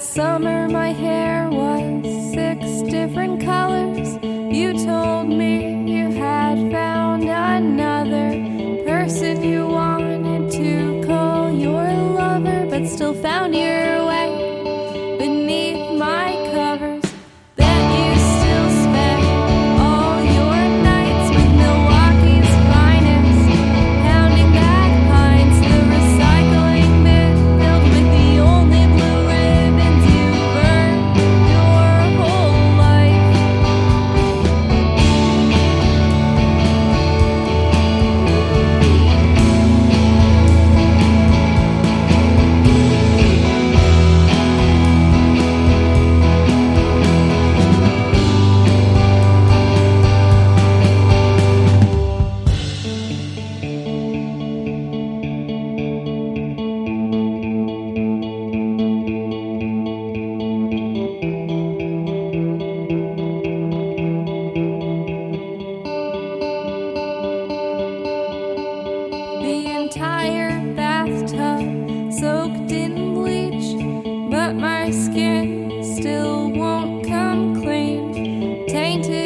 summer my hair was six different colors. You told me you had found another person you wanted to call your lover, but still entire bathtub soaked in bleach, but my skin still won't come clean. Tainted.